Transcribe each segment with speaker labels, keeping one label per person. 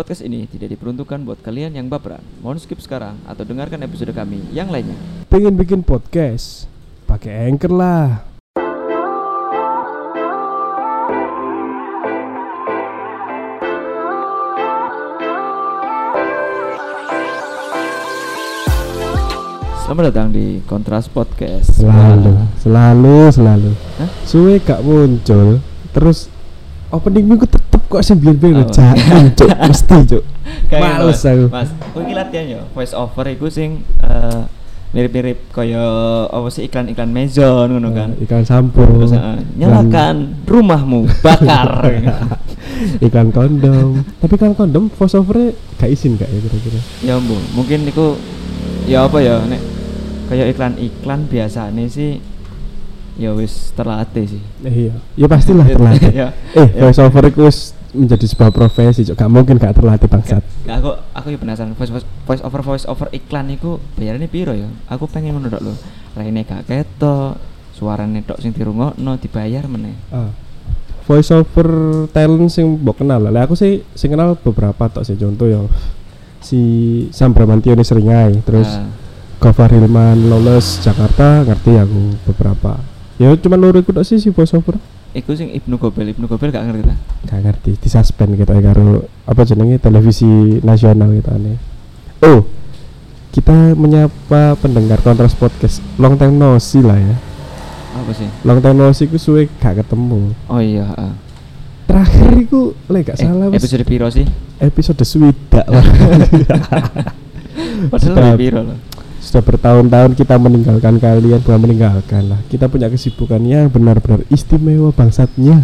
Speaker 1: Podcast ini tidak diperuntukkan buat kalian yang baperan. Mohon skip sekarang atau dengarkan episode kami yang lainnya.
Speaker 2: Pengen bikin podcast? Pakai Anchor lah.
Speaker 1: Selamat datang di Kontras Podcast.
Speaker 2: Selalu, selalu, selalu.
Speaker 1: Hah?
Speaker 2: Suwe gak muncul, terus opening minggu kok sih biar biar cak muncul mesti cuk. Males aku.
Speaker 1: Mas, kowe iki latihan ya, voice over iku sing eh, mirip-mirip kaya apa sih iklan-iklan Mezon ngono kan.
Speaker 2: Iklan sampo.
Speaker 1: Terus eh, nyalakan rumahmu, bakar.
Speaker 2: iklan kondom. Tapi kan kondom voice over gak izin gak ya kira-kira?
Speaker 1: ya Bu, mungkin iku ya apa ya nek kayak iklan-iklan biasanya sih ya wis terlatih sih.
Speaker 2: Eh, iya, ya pastilah terlatih.
Speaker 1: ya.
Speaker 2: eh,
Speaker 1: Ya.
Speaker 2: voice over itu menjadi sebuah profesi, cuk. Gak mungkin gak terlatih bangsat.
Speaker 1: Gak, aku aku ya penasaran voice, voice, voice over voice over iklan iku bayarannya piro ya? Aku pengen tok lho. Raine gak ketok, suarane tok sing dirungokno dibayar meneh.
Speaker 2: Ah. Voice over talent sing mbok kenal lah. Aku sih sing kenal beberapa tok sih contoh ya. Si Sam Bramantio ini seringai, terus
Speaker 1: Ah,
Speaker 2: Gofar Hilman Lawless Jakarta ngerti aku beberapa. Ya cuma loro iku tok sih si voice over.
Speaker 1: Iku sing Ibnu Gobel, Ibnu Gobel gak ngerti ta?
Speaker 2: Gak ngerti, di suspend gitu ya karo apa jenenge televisi nasional gitu aneh. Oh, kita menyapa pendengar kontras podcast long time no see lah ya.
Speaker 1: Apa sih?
Speaker 2: Long time no see ku suwe gak ketemu.
Speaker 1: Oh iya, heeh.
Speaker 2: Terakhir iku lek gak
Speaker 1: Eh,
Speaker 2: salah
Speaker 1: episode piro sih?
Speaker 2: episode swidak.
Speaker 1: Padahal piro loh.
Speaker 2: Sudah bertahun-tahun kita meninggalkan kalian bukan meninggalkan lah. Kita punya kesibukan yang benar-benar istimewa bangsatnya.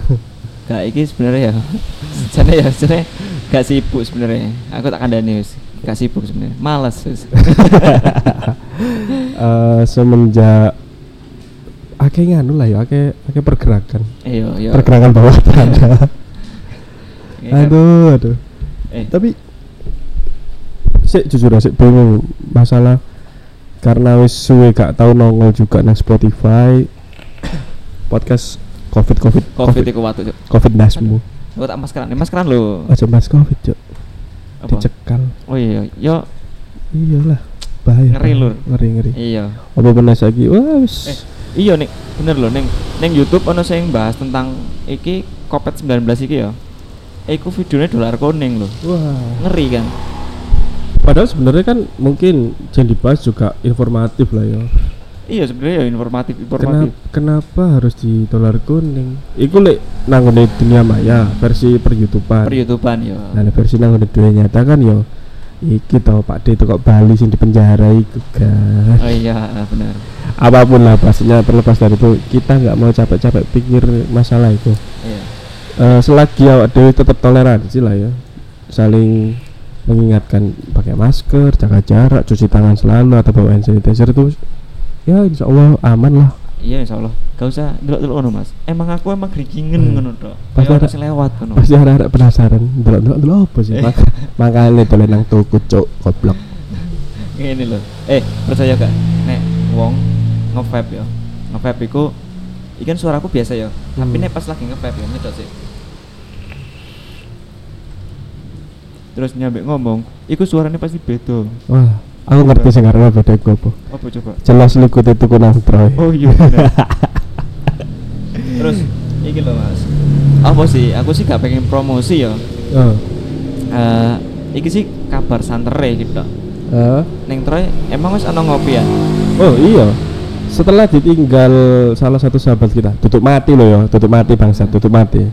Speaker 1: Gak iki sebenarnya ya. Jane ya, jane gak sibuk sebenarnya. Aku tak kandani wis. Gak sibuk sebenarnya. Males wis.
Speaker 2: Eh, semenjak akeh nganu lah ya, akeh akeh pergerakan.
Speaker 1: Iya, iya.
Speaker 2: Pergerakan bawah tanah. Aduh, aduh.
Speaker 1: Eh,
Speaker 2: Tapi sih jujur sih bingung masalah karena wis suwe gak tahu nongol juga nang Spotify podcast covid covid
Speaker 1: Covid iku watu, Cuk.
Speaker 2: covid nasmu
Speaker 1: Aku tak maskeran. Ini maskeran lho.
Speaker 2: aja mas covid
Speaker 1: Apa?
Speaker 2: dicekal
Speaker 1: Oh iya, yo
Speaker 2: iyalah bahaya
Speaker 1: Ngeri, Lur.
Speaker 2: ngeri ngeri
Speaker 1: iya.
Speaker 2: apa bener lagi wah
Speaker 1: Eh,
Speaker 2: wis
Speaker 1: iya nih, bener loh neng neng YouTube ono sing bahas tentang iki Covid 19 iki ya. Iku videonya dolar kuning loh.
Speaker 2: wah
Speaker 1: Ngeri kan?
Speaker 2: Padahal sebenarnya kan mungkin yang dibahas juga informatif lah ya
Speaker 1: Iya sebenarnya ya informatif
Speaker 2: kenapa,
Speaker 1: informatif.
Speaker 2: kenapa harus di dolar kuning iku lek nanggone dunia maya versi per youtuber
Speaker 1: Per YouTubean ya.
Speaker 2: Nah, versi nang ngene duwe nyata kan yo iki tau Pak D itu kok Bali sing di penjara iku kan.
Speaker 1: Oh iya, benar.
Speaker 2: Apa pun lah pastinya terlepas dari itu kita nggak mau capek-capek pikir masalah itu.
Speaker 1: Iya.
Speaker 2: Eh selagi awak dewi tetap toleransi lah ya. Saling mengingatkan pakai masker, jaga jarak, cuci tangan selalu atau bawa hand sanitizer itu ya insya Allah aman lah.
Speaker 1: Iya insya Allah. Gak usah delok-delok ngono mas. Emang aku emang gerigingen
Speaker 2: Hmm.
Speaker 1: ngono tok.
Speaker 2: Pasti
Speaker 1: Kayak
Speaker 2: ada-
Speaker 1: orang sing lewat ngono.
Speaker 2: Pasti ada penasaran, delok delok delok apa sih?
Speaker 1: Eh.
Speaker 2: Mak makanya dolen nang tuku cuk goblok.
Speaker 1: Ngene lho. Eh, percaya gak? Nek wong nge-vape ya. Nge-vape iku ikan suaraku biasa ya. Tapi
Speaker 2: Hmm.
Speaker 1: nek pas lagi nge-vape ya nyedot sih. Terus nyampe ngomong, iku suaranya pasti beda.
Speaker 2: Wah, aku ngerti sing karena beda iku apa.
Speaker 1: Apa coba?
Speaker 2: Jelas likut itu kunang Troy.
Speaker 1: Oh iya. bener. Terus iki lho Mas. Apa sih? Aku sih gak pengen promosi ya.
Speaker 2: Oh.
Speaker 1: Eh, iki sih kabar santere gitu.
Speaker 2: Eh,
Speaker 1: Neng Troy emang wis ana ngopi ya?
Speaker 2: oh iya. Setelah ditinggal salah satu sahabat kita, tutup mati loh ya, tutup mati bangsa, tutup mati.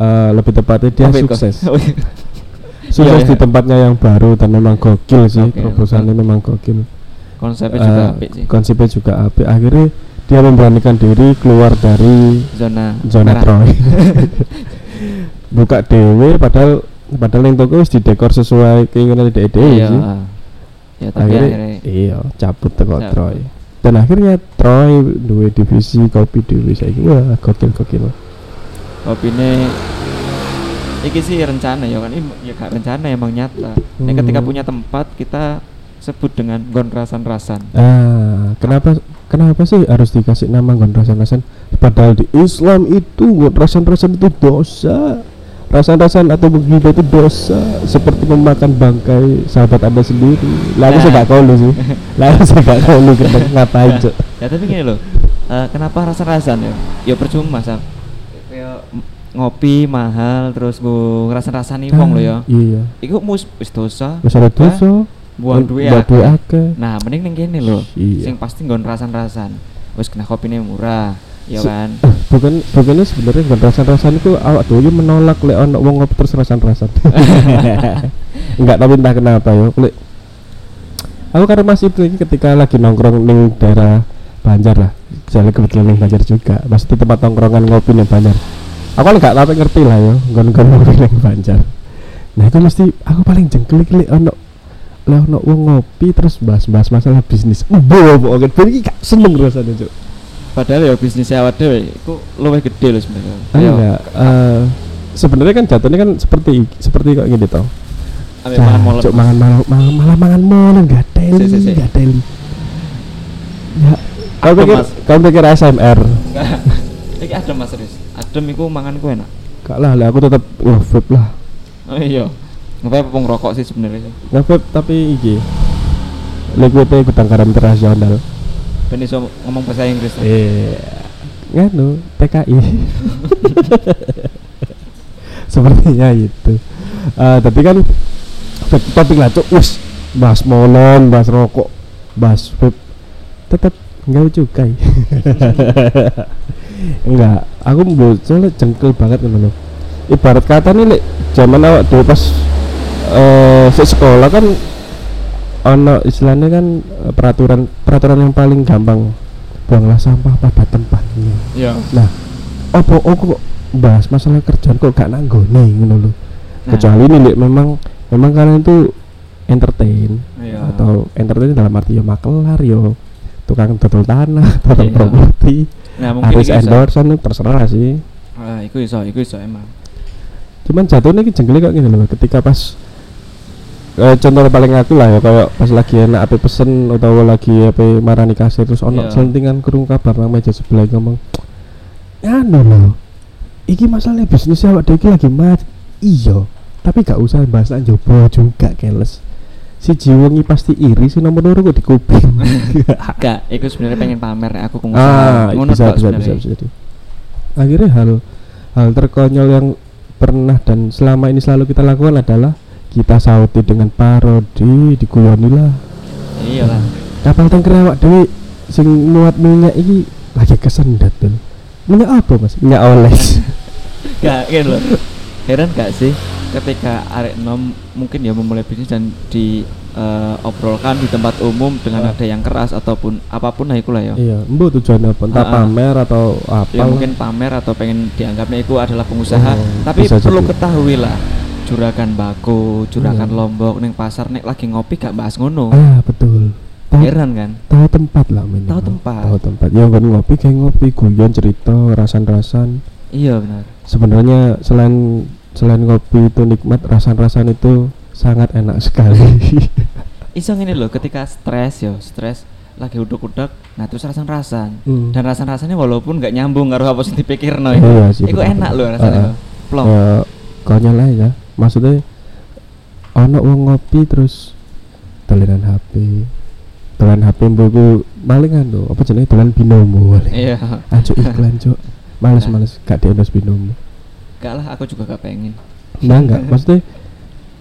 Speaker 2: Eh, lebih tepatnya dia
Speaker 1: kok.
Speaker 2: sukses. Sukses
Speaker 1: Iya,
Speaker 2: di
Speaker 1: iya.
Speaker 2: tempatnya yang baru dan memang gokil sih,
Speaker 1: Oke,
Speaker 2: proposalnya memang gokil.
Speaker 1: Konsepnya juga
Speaker 2: Eh,
Speaker 1: apik sih.
Speaker 2: Konsepnya juga apik. Akhirnya dia memberanikan diri keluar dari
Speaker 1: Zona
Speaker 2: zona
Speaker 1: merah.
Speaker 2: Troy. Buka dewe padahal padahal yang toko wis didekor sesuai keinginan ide dewe
Speaker 1: Iya.
Speaker 2: sih.
Speaker 1: Ya tapi
Speaker 2: akhirnya,
Speaker 1: akhirnya
Speaker 2: iya cabut teko
Speaker 1: Cabut.
Speaker 2: Troy dan akhirnya Troy duwe divisi kopi dewe saiki wah gokil gokil
Speaker 1: opine iki sih rencana ya kan? Im- ya gak rencana emang nyata. Nek ketika
Speaker 2: Hmm.
Speaker 1: punya tempat kita sebut dengan gon rasan-rasan.
Speaker 2: ah kenapa kenapa sih harus dikasih nama gon rasan-rasan? Padahal di Islam itu gon rasan-rasan itu dosa. Rasan-rasan atau menghina itu dosa. Seperti memakan bangkai sahabat anda sendiri. Lah aku
Speaker 1: Nah.
Speaker 2: sih gak kau sih. Lah aku sih gak kau kadang ngapain cok
Speaker 1: ya tapi gini loh. Eh, kenapa rasa-rasan ya? Ya percuma sam. Kayak m- ngopi mahal terus gue rasa-rasani wong lo ya.
Speaker 2: iya.
Speaker 1: Iku mus wis dosa.
Speaker 2: Wis
Speaker 1: Bah,
Speaker 2: dosa
Speaker 1: buang duit akeh. nah mending ning kene lho.
Speaker 2: Iya.
Speaker 1: sing pasti nggon rasan-rasan. Wis kena kopine murah ya kan?
Speaker 2: Eh, bukan bukannya sebenarnya bukan rasan-rasan itu awak tuh menolak lek ono wong ngopi terus rasan-rasan. Enggak tapi entah kenapa ya lek aku karena masih itu ketika lagi nongkrong ning daerah Banjar lah. Jadi kebetulan ning Banjar juga. Pasti di tempat nongkrongan ngopi ning Banjar aku gak tahu ngerti lah ya gon-gon ngopi ning Banjar. Nah itu mesti aku paling jengkel iki lek ono lek ono wong ngopi terus bahas-bahas masalah bisnis. Boh, oke berarti gak seneng rasanya cuk.
Speaker 1: Padahal ya bisnis awak dhewe iku luwih gede loh sebenarnya.
Speaker 2: Ah,
Speaker 1: Ya,
Speaker 2: enggak. Eh, sebenarnya kan jatuhnya kan seperti seperti kok gini
Speaker 1: ambek mangan molek
Speaker 2: Cuk, mangan malam malah, malah mangan molen gak teli gak teli ya. Kau pikir kau pikir ASMR
Speaker 1: iki adem mas serius adem iku manganku enak.
Speaker 2: Gak lah lah, aku tetap nge-vape lah.
Speaker 1: Oh iya. Ngapain apa ngerokok sih sebenarnya? Sih
Speaker 2: nge-vape tapi iki liquidnya gudang garam internasional.
Speaker 1: Ben iso ngomong bahasa Inggris. Tuh.
Speaker 2: eh nganu TKI sepertinya itu. Eh, tapi kan vape topik lah cuk. Wis bahas molen bahas rokok bahas vape tetap enggak cukai enggak aku soalnya jengkel banget lho. ibarat kata nih lek zaman awak dulu pas eh sik sekolah kan ono istilahnya kan eh, peraturan peraturan yang paling gampang. Buanglah sampah pada tempatnya.
Speaker 1: Iya.
Speaker 2: Nah apa oh kok bahas masalah kerjaan kok gak nanggone ngono lho.
Speaker 1: Nah.
Speaker 2: kecuali ini Lek, memang memang kalian itu entertain.
Speaker 1: Iya.
Speaker 2: Atau entertain dalam arti ya makelar yo. Tukang dodol tanah dodol
Speaker 1: Iya.
Speaker 2: properti
Speaker 1: nah mungkin iso.
Speaker 2: endorsean itu terserah sih
Speaker 1: ah iku iso iku iso emang
Speaker 2: cuman jatuhnya ki jenggeli kok gini loh ketika pas eh, contoh paling aku lah ya kayak pas lagi enak apa pesen atau lagi apa marani kasir terus ono
Speaker 1: Iya.
Speaker 2: selentingan kurung kabar nang meja sebelah ngomong anu loh iki masalahnya bisnis awak dhewe iki lagi mat iya tapi gak usah bahas nang jopo juga keles si jiwangi pasti iri si nomor loro kok di kuping.
Speaker 1: Gak iku sebenarnya pengen pamer aku pengusaha
Speaker 2: ah
Speaker 1: ngono
Speaker 2: bisa bisa bisa bisa. Jadi akhirnya hal hal terkonyol yang pernah dan selama ini selalu kita lakukan adalah kita sauti dengan parodi diguyoni lah
Speaker 1: iya lah
Speaker 2: kapal tanker awak dewi sing muat minyak iki lagi kesendat tuh. Minyak apa mas? Minyak oles
Speaker 1: gak gitu heran gak sih ketika arek nom mungkin ya memulai bisnis dan di eh, obrolkan di tempat umum dengan
Speaker 2: Ah.
Speaker 1: ada yang keras ataupun apa pun lah iku lah ya
Speaker 2: iya embo tujuan apa entah
Speaker 1: Ah, ah.
Speaker 2: pamer atau apa
Speaker 1: ya mungkin pamer atau pengen dianggapnya itu adalah pengusaha
Speaker 2: Oh,
Speaker 1: tapi perlu
Speaker 2: jadi.
Speaker 1: ketahui lah juragan bako juragan
Speaker 2: Iya.
Speaker 1: lombok neng pasar nek lagi ngopi gak bahas ngono
Speaker 2: ah betul
Speaker 1: heran kan
Speaker 2: tahu tempat lah minimal.
Speaker 1: Tahu tempat.
Speaker 2: tahu tempat ya kan ngopi kayak ngopi guyon cerita rasan-rasan
Speaker 1: iya benar
Speaker 2: sebenarnya selain selain kopi itu nikmat rasan-rasan itu sangat enak sekali.
Speaker 1: Iso ngene loh ketika stres yo stres lagi uduk-uduk nah terus rasan-rasan.
Speaker 2: Hmm.
Speaker 1: dan rasan-rasannya walaupun nggak nyambung karo apa sing dipikirno ya.
Speaker 2: Iya sih,
Speaker 1: iku
Speaker 2: betul.
Speaker 1: enak loh rasanya
Speaker 2: Ah,
Speaker 1: loh. plong.
Speaker 2: Ya konyol aja maksudnya ono wong ngopi terus dolenan HP dolan HP mbokku paling anu apa jenenge? Dolan binomo.
Speaker 1: Iya.
Speaker 2: Anjuk iklan cuk. Males
Speaker 1: Nah.
Speaker 2: gak diendos binomo
Speaker 1: gak lah aku juga gak pengen.
Speaker 2: Nah enggak. Maksudnya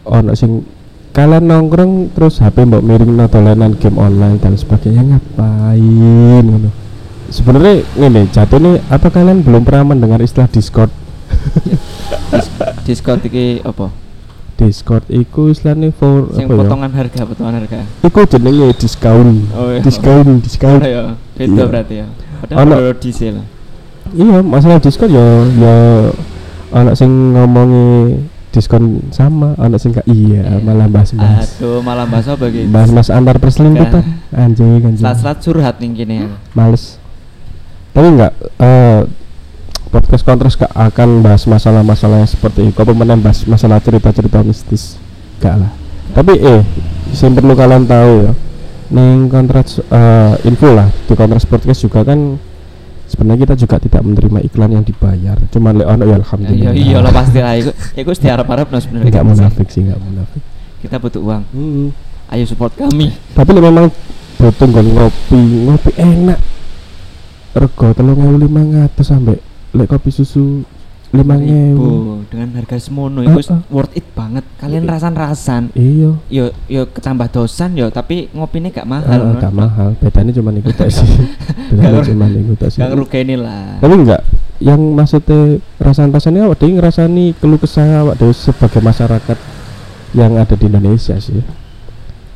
Speaker 2: ono sing kalian nongkrong terus HP mbok miring dolanan game online dan sebagainya ngapain ngono? Sebenarnya ini jatuhnya apa kalian belum pernah mendengar istilah Discord?
Speaker 1: Dis- Discord iki apa?
Speaker 2: Discord iku istilahnya for
Speaker 1: sing
Speaker 2: apa ya?
Speaker 1: potongan harga potongan harga.
Speaker 2: Iku jenenge diskon.
Speaker 1: Oh, iya.
Speaker 2: Diskon, diskon.
Speaker 1: ya beda
Speaker 2: Iya.
Speaker 1: berarti ya. Padahal
Speaker 2: Ono-
Speaker 1: baru diesel
Speaker 2: Iya, masalah diskon ya ya anak sing ngomongi diskon sama, anak sing gak iya,
Speaker 1: Iya.
Speaker 2: malah bahas-bahas.
Speaker 1: aduh malah bahas apa gitu
Speaker 2: Bahas-bahas antar perselingkuhan. Anjing, anjing.
Speaker 1: selat-selat curhat nih gini ya
Speaker 2: Males. Tapi enggak eh podcast kontras gak akan bahas masalah-masalah yang seperti itu. Apa meneh bahas masalah cerita-cerita mistis? Gak lah. Tapi eh, yang perlu kalian tahu ya. Ning kontras eh, info lah di kontras podcast juga kan sebenarnya kita juga tidak menerima iklan yang dibayar. Cuman lek ono ya
Speaker 1: Ya,
Speaker 2: alhamdulillah.
Speaker 1: iya iya lah pasti lah. Iku iku wis diharap-harap no sebenarnya.
Speaker 2: Nggak
Speaker 1: kita sih.
Speaker 2: munafik sih nggak munafik.
Speaker 1: Kita butuh uang.
Speaker 2: Hmm.
Speaker 1: ayo support kami.
Speaker 2: Tapi lek memang butuh nggon ngopi ngopi enak. Rego telung ewu lima ngatus sampai lek kopi susu lima ewu
Speaker 1: Ibu, dengan harga semono itu
Speaker 2: Ah, ah.
Speaker 1: worth it banget. Kalian
Speaker 2: iya.
Speaker 1: yo yo ketambah dosan yo tapi ngopinya gak mahal no?
Speaker 2: gak mahal. Bedanya cuma tak sih. Bedanya cuma tak sih.
Speaker 1: gak ngerugeni lah
Speaker 2: tapi enggak yang maksudnya rasan-rasannya awak dewe ngerasani keluh kesah awak sebagai masyarakat yang ada di Indonesia sih.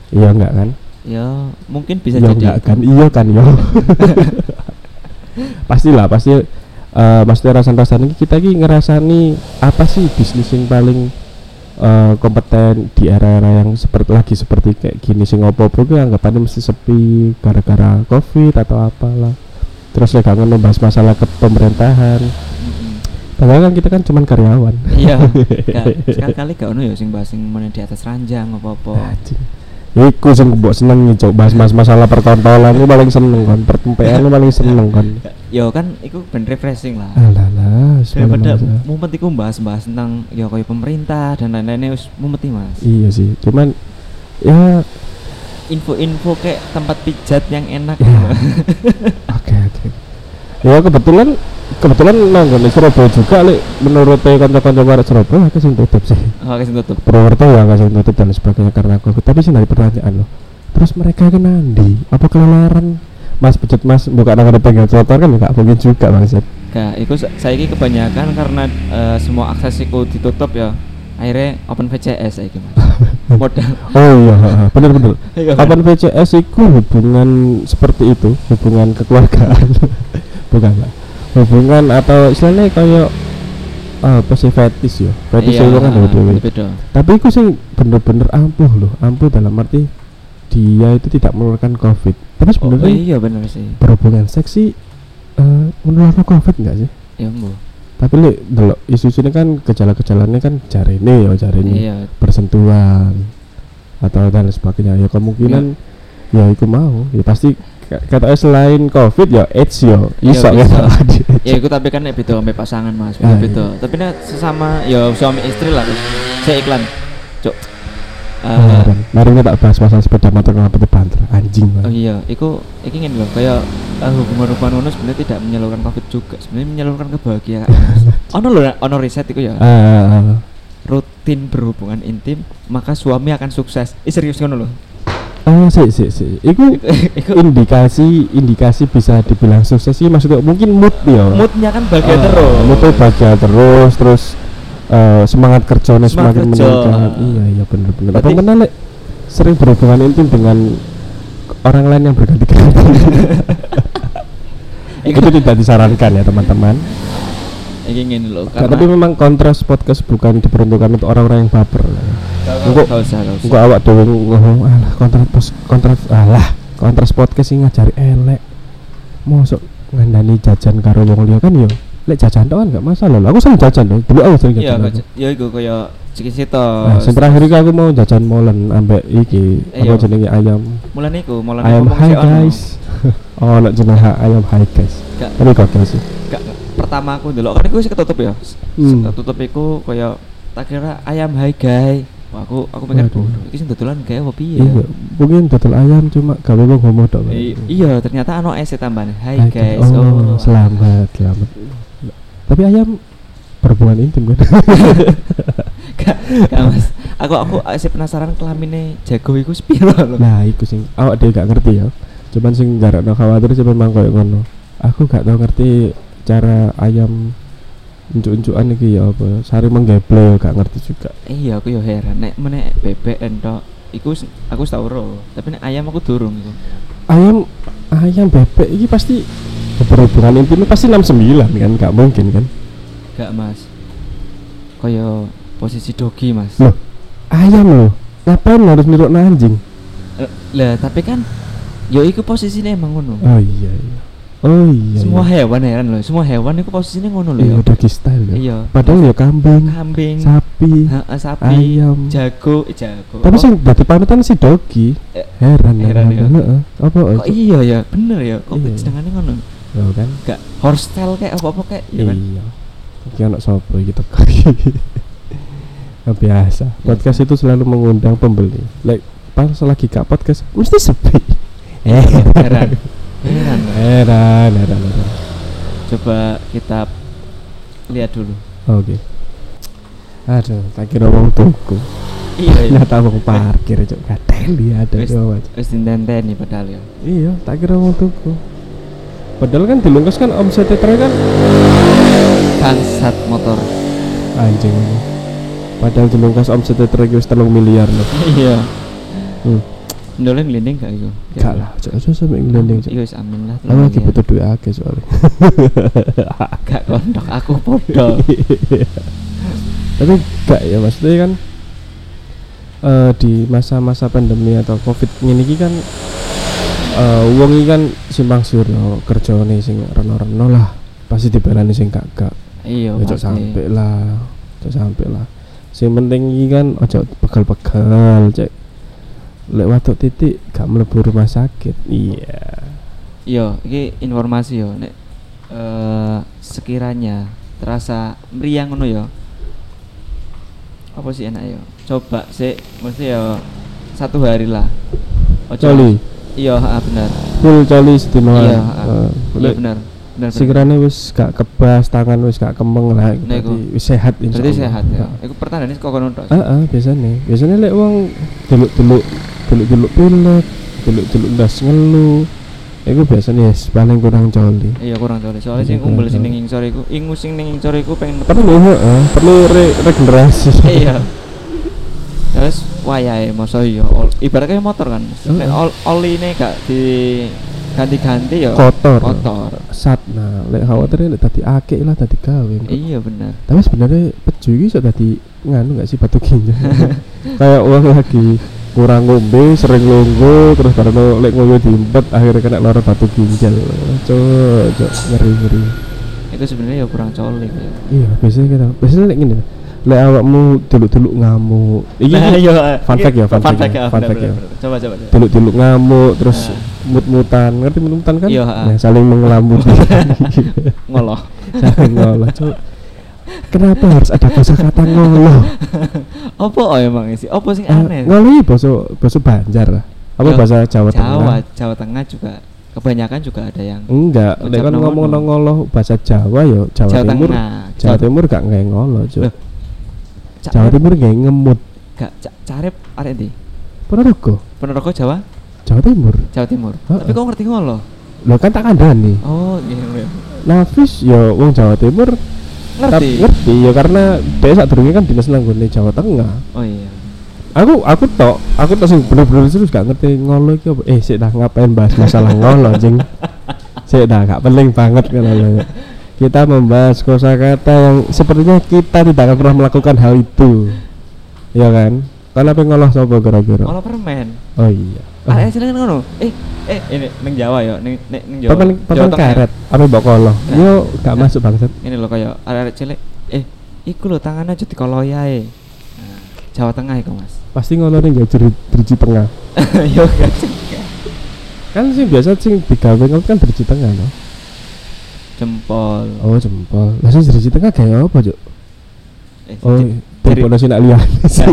Speaker 2: Iya enggak kan?
Speaker 1: Ya mungkin bisa
Speaker 2: iya
Speaker 1: jadi.
Speaker 2: enggak kan? Iya kan yo. Pastilah pasti eh maksudnya rasan-rasan ini kita ini ngerasani apa sih bisnis yang paling eh, kompeten di era-era yang seperti lagi seperti kayak gini sing opo-opo ki anggapannya mesti sepi gara-gara covid atau apalah. Terus ya kangen membahas masalah ke pemerintahan. Padahal kan kita kan cuman karyawan.
Speaker 1: Iya sekali-kali gak ono ya sing bahas sing di atas ranjang apa-apa.
Speaker 2: Iku sing mbok seneng nih cok bahas mas masalah perkontolan lu paling seneng kan pertempean paling seneng kan
Speaker 1: yo kan itu ben refreshing lah.
Speaker 2: Alah lah
Speaker 1: daripada mumpet iku bahas-bahas tentang ya kayak pemerintah dan lain-lainnya wis mumpeti mas.
Speaker 2: Iya sih cuman ya
Speaker 1: info-info kayak tempat pijat yang enak.
Speaker 2: Ya. oke oke. Ya kebetulan kebetulan di Surabaya juga li menurut kanca-kanca arek Surabaya aku sing tutup sih.
Speaker 1: Oke sing tutup.
Speaker 2: Purwokerto ya sing tutup dan sebagainya karena aku tapi sih dari pertanyaan loh. Terus mereka ke nandi apa kelelaran mas pecut mas buka nang ada pegang trotoar kan nggak mungkin juga bang Sep
Speaker 1: Gak, itu saya ini kebanyakan karena eh, semua akses itu ditutup ya akhirnya open VCS saya mas. Modal.
Speaker 2: Oh iya bener bener.
Speaker 1: Iya,
Speaker 2: kapan VCS itu hubungan seperti itu hubungan kekeluargaan. Bukan Pak. hubungan atau istilahnya kayak apa sih fetis ya? Fetis
Speaker 1: Iya,
Speaker 2: itu kan dewe dewe
Speaker 1: beda
Speaker 2: tapi itu sih bener-bener ampuh loh ampuh dalam arti dia itu tidak mengeluarkan covid tapi
Speaker 1: oh,
Speaker 2: sebenarnya
Speaker 1: iya benar sih.
Speaker 2: berhubungan seks sih eh, menularkan covid enggak sih?
Speaker 1: Ya bu
Speaker 2: tapi li delok isu ini kan gejala-gejalanya kan cari ini ya cari ini
Speaker 1: iya.
Speaker 2: bersentuhan atau dan sebagainya. Ya kemungkinan ya. itu mau. Ya pasti k- katanya selain covid ya AIDS ya.
Speaker 1: Iya,
Speaker 2: iso kan?
Speaker 1: ya itu tapi kan beda sampai pasangan mas.
Speaker 2: Ah,
Speaker 1: beda beda tapi nek sesama ya suami istri lah saya iklan. Cok Eh,
Speaker 2: mari kita tak bahas masalah sepeda motor kenapa banter anjing
Speaker 1: Oh iya, iku iki ngene lho, kayak eh, hubungan-hubungan ngono sebenarnya tidak menyalurkan covid juga, sebenarnya menyalurkan kebahagiaan. ono lho, ono riset iku ya.
Speaker 2: Ah,
Speaker 1: Rutin berhubungan intim, maka suami akan sukses. Ih serius ngono lho.
Speaker 2: ah. oh sih sih sih itu
Speaker 1: iku
Speaker 2: indikasi indikasi bisa dibilang sukses sih maksudnya mungkin mood ya
Speaker 1: moodnya kan bahagia
Speaker 2: Ah,
Speaker 1: terus.
Speaker 2: moodnya bahagia terus terus eh, semangat kerjanya
Speaker 1: Semangat
Speaker 2: semakin
Speaker 1: kerja.
Speaker 2: meningkat. Iya iya bener-bener apa mana Lek? sering berhubungan intim dengan orang lain yang berganti-ganti itu tidak disarankan ya teman-teman.
Speaker 1: Iki ngene lho,
Speaker 2: Nggak, tapi memang kontras podcast bukan diperuntukkan untuk orang-orang yang baper.
Speaker 1: Enggak usah, enggak
Speaker 2: awak dewe ngomong alah kontras pos kontras alah kontras podcast sing ngajari elek. Mosok ngandani jajan karo wong liya kan yo lek jajan tok kan enggak masalah lho aku sering jajan lho dulu aku sering
Speaker 1: Iya,
Speaker 2: jajan
Speaker 1: kok- ya iku kaya cikisito.
Speaker 2: Nah, sing terakhir iki aku mau jajan molen ambek iki
Speaker 1: Iya.
Speaker 2: apa jenenge ayam
Speaker 1: Mulane iku, mulane
Speaker 2: ayam
Speaker 1: ngomong
Speaker 2: hi
Speaker 1: sih ono.
Speaker 2: guys oh nek jenenge ayam hi guys
Speaker 1: Gak,
Speaker 2: tapi gokil sih
Speaker 1: gak, gak. pertama aku dulu kan iku wis ketutup ya.
Speaker 2: Hmm.
Speaker 1: Ketutup iku kaya tak kira ayam hai guys. Wah, aku aku pengen
Speaker 2: Waduh.
Speaker 1: bodoh. Iki sing dodolan gawe apa piye?
Speaker 2: iya mungkin dodol ayam cuma gawe wong homo tok
Speaker 1: iya, ternyata ano es tambahan. Hai guys.
Speaker 2: oh, selamat selamat tapi ayam berhubungan intim kan
Speaker 1: Gak, gak, Mas. Aku aku asih penasaran kelamine jago iku sepiro lho.
Speaker 2: Nah, iku sing awak dhewe gak ngerti ya. Cuman sing garakno khawatir sih memang koyo ngono. Aku gak tau ngerti cara ayam unjuk-unjukan iki ya apa. Sari menggeble ya gak ngerti juga.
Speaker 1: Iya, aku yo heran nek menek bebek entok iku aku tau ro. Tapi nek ayam aku durung iku.
Speaker 2: Ayam ayam bebek iki pasti berhubungan intim pasti 69 kan gak mungkin kan.
Speaker 1: Gak, Mas. Kaya posisi dogi, Mas.
Speaker 2: Loh, ayam loh. Ngapain harus niru anjing?
Speaker 1: Eh, Lah, tapi kan yo iku posisinya emang ngono.
Speaker 2: Oh iya iya. Oh iya.
Speaker 1: semua
Speaker 2: iya.
Speaker 1: hewan heran loh, semua hewan itu posisinya ngono loh
Speaker 2: Iya,
Speaker 1: ya.
Speaker 2: udah di style ya.
Speaker 1: Iya.
Speaker 2: Padahal ya kambing,
Speaker 1: Kambing,
Speaker 2: sapi,
Speaker 1: ha- sapi,
Speaker 2: ayam.
Speaker 1: jago, eh, jago.
Speaker 2: Tapi sing dadi panutan si dogi.
Speaker 1: Eh,
Speaker 2: Heran
Speaker 1: heran ya.
Speaker 2: heeh. Apa
Speaker 1: kok iya ya, bener ya. Kok
Speaker 2: Iya.
Speaker 1: sedangane ngono.
Speaker 2: Yo kan?
Speaker 1: Gak hostel kayak apa-apa kayak ya kan?
Speaker 2: Iya. Iki ono sapa iki teko. Ya, biasa. Podcast itu selalu mengundang pembeli. Like pas lagi kak podcast mesti sepi. Eh,
Speaker 1: Heran. Heran.
Speaker 2: Heran, heran, heran.
Speaker 1: Coba kita lihat dulu.
Speaker 2: Oke. Aduh, tak kira wong tuku.
Speaker 1: Iya, iya.
Speaker 2: Ternyata wong parkir cuk gatel dia ada
Speaker 1: Wis wis dintenteni padahal ya.
Speaker 2: Iya, tak kira wong tuku. Padahal kan dilungkas kan omsetnya trek kan
Speaker 1: Bangsat motor.
Speaker 2: anjing ini. Padahal dilungkas omsetnya trek wis 3 miliar loh.
Speaker 1: Iya.
Speaker 2: Hmm.
Speaker 1: Ndolnya ngelinding gak iku?
Speaker 2: Gak lah, cok aja sampe ngelending cok.
Speaker 1: Iya wis amin lah.
Speaker 2: Aku lagi
Speaker 1: ya.
Speaker 2: butuh duit akeh soalnya.
Speaker 1: Gak kondok aku podo.
Speaker 2: Tapi gak ya maksudnya kan eh di masa-masa pandemi atau covid ini kan eh uang ini kan simpang kerja nih sing reno-reno lah. Pasti dibelani sing gak gak
Speaker 1: Iya,
Speaker 2: ojo
Speaker 1: pasti.
Speaker 2: sampai lah ojo sampai lah. Sing penting iki kan ojo pegal-pegal cek. Lek watuk titik gak mlebu rumah sakit. Iya.
Speaker 1: Iya, iki informasi yo. Nek eh sekiranya terasa meriang ngono yo. Apa sih enak yo? Coba sih mesti yo satu hari lah. Ojo-
Speaker 2: coli
Speaker 1: Iya, ah, benar.
Speaker 2: full coli sedino
Speaker 1: Iya, ah.
Speaker 2: Eh,
Speaker 1: Iya benar. Benar.
Speaker 2: sekiranya wis gak kebas tangan wis gak kemeng lah
Speaker 1: Nah, iku.
Speaker 2: berarti wis sehat
Speaker 1: benar.
Speaker 2: insya
Speaker 1: Berarti sehat ya. Iku pertandaan kok kono tok.
Speaker 2: Heeh, biasanya. Biasanya lek wong deluk-deluk deluk-deluk pilek, deluk-deluk ndas ngelu. Iku biasanya yes, paling kurang coli.
Speaker 1: Iya kurang coli. Soalnya
Speaker 2: Iya,
Speaker 1: sing
Speaker 2: kurang
Speaker 1: umbel sing
Speaker 2: coli.
Speaker 1: ning ngisor iku, ingu sing ning ngisor iku pengen.
Speaker 2: Perlu heeh, perlu re- regenerasi.
Speaker 1: Iya. Terus wayahe masa iya ibaratnya motor kan. Nek ol, oline gak di ganti-ganti ya
Speaker 2: Kotor.
Speaker 1: kotor.
Speaker 2: Sat nah, lek khawatir lek tadi akeh lah tadi gawe.
Speaker 1: Iya bener.
Speaker 2: Tapi sebenarnya peju iki iso tadi nganu gak sih batu ginjal. Kayak uang lagi kurang ngombe, sering longgo, terus karena lek ngoyo diempet akhirnya kena lara batu ginjal. Cok, cok ngeri-ngeri.
Speaker 1: Itu sebenarnya ya kurang coli ya.
Speaker 2: Iya, biasanya kita. Biasanya lek ngene. Lek awakmu deluk-deluk ngamuk. Iki
Speaker 1: Nah, iya.
Speaker 2: fun fact ya, fun fact
Speaker 1: fact
Speaker 2: ya, fun fact ya.
Speaker 1: Coba coba.
Speaker 2: deluk-deluk ngamuk terus
Speaker 1: Nah.
Speaker 2: mut-mutan. Ngerti mut-mutan kan?
Speaker 1: Ha.
Speaker 2: Nah, saling mengelamuti.
Speaker 1: Ngoloh.
Speaker 2: saling ngolah, Cok. Kenapa harus ada kosakata ngoloh?
Speaker 1: Apa oh emang sih? Apa sing
Speaker 2: Eh,
Speaker 1: aneh?
Speaker 2: ngoloh iki basa basa Banjar lah. Apa bahasa Jawa,
Speaker 1: Jawa,
Speaker 2: Tengah?
Speaker 1: Jawa Tengah juga kebanyakan juga ada yang
Speaker 2: Enggak,
Speaker 1: Ucap
Speaker 2: kan ngomong ngoloh bahasa Jawa ya Jawa,
Speaker 1: Jawa
Speaker 2: Timur. Jawa Timur gak ngoloh, Cok.
Speaker 1: Loh,
Speaker 2: Jawa Timur nggak ngemut.
Speaker 1: gak ca- carep arek ndi?
Speaker 2: Ponorogo,
Speaker 1: Ponorogo Jawa?
Speaker 2: Jawa Timur.
Speaker 1: Jawa Timur.
Speaker 2: Heeh.
Speaker 1: Tapi kok ngerti ngoloh?
Speaker 2: Lo kan tak kandhani.
Speaker 1: Oh, iya. iya.
Speaker 2: Nafis ya wong Jawa Timur
Speaker 1: Ngerti.
Speaker 2: Ngerti ya karena dia saat kan dinas nanggone Jawa Tengah.
Speaker 1: Oh iya.
Speaker 2: Aku aku tok, aku tok sing bener-bener serius gak ngerti ngolo iki apa. Eh, sik dah ngapain bahas masalah ngolo, Jing. Sik dah gak penting banget kan ngolo. Kita membahas kosakata yang sepertinya kita tidak akan pernah melakukan hal itu. Iya kan? Kan apa ngoloh sapa kira-kira?
Speaker 1: Ngoloh permen.
Speaker 2: Oh iya.
Speaker 1: Arek cilik kan ngono. Eh, eh ini ning Jawa ya, ning ning ning Jawa. Tengah ya.
Speaker 2: karet. Apa mbok kolo?
Speaker 1: Nah.
Speaker 2: Yo gak
Speaker 1: Nah.
Speaker 2: masuk bangsat.
Speaker 1: Ini loh kayak arek cilik. Eh, iku lho tangannya aja dikoloy ae. Nah, Jawa Tengah iku, Mas.
Speaker 2: Pasti ngolo ning ya jeri driji tengah.
Speaker 1: Yo gak.
Speaker 2: Kan sing biasa sing digawe kan driji tengah no.
Speaker 1: Jempol.
Speaker 2: Oh jempol. Lah sing driji tengah kayak apa, Cuk?
Speaker 1: Eh,
Speaker 2: Oh,
Speaker 1: jari-
Speaker 2: jempol nasi nak sih.